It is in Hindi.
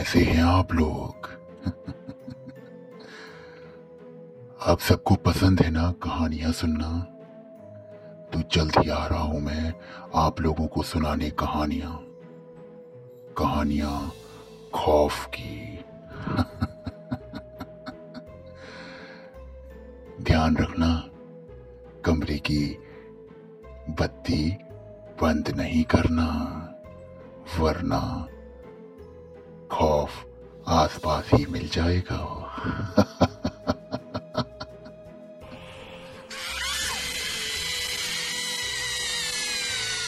कैसे हैं आप लोग। आप सबको पसंद है ना कहानियाँ सुनना? तो जल्द ही आ रहा हूँ मैं आप लोगों को सुनाने कहानियाँ। कहानियाँ खौफ की। ध्यान रखना, कमरे की बत्ती बंद नहीं करना, वरना खौफ आसपास ही मिल जाएगा।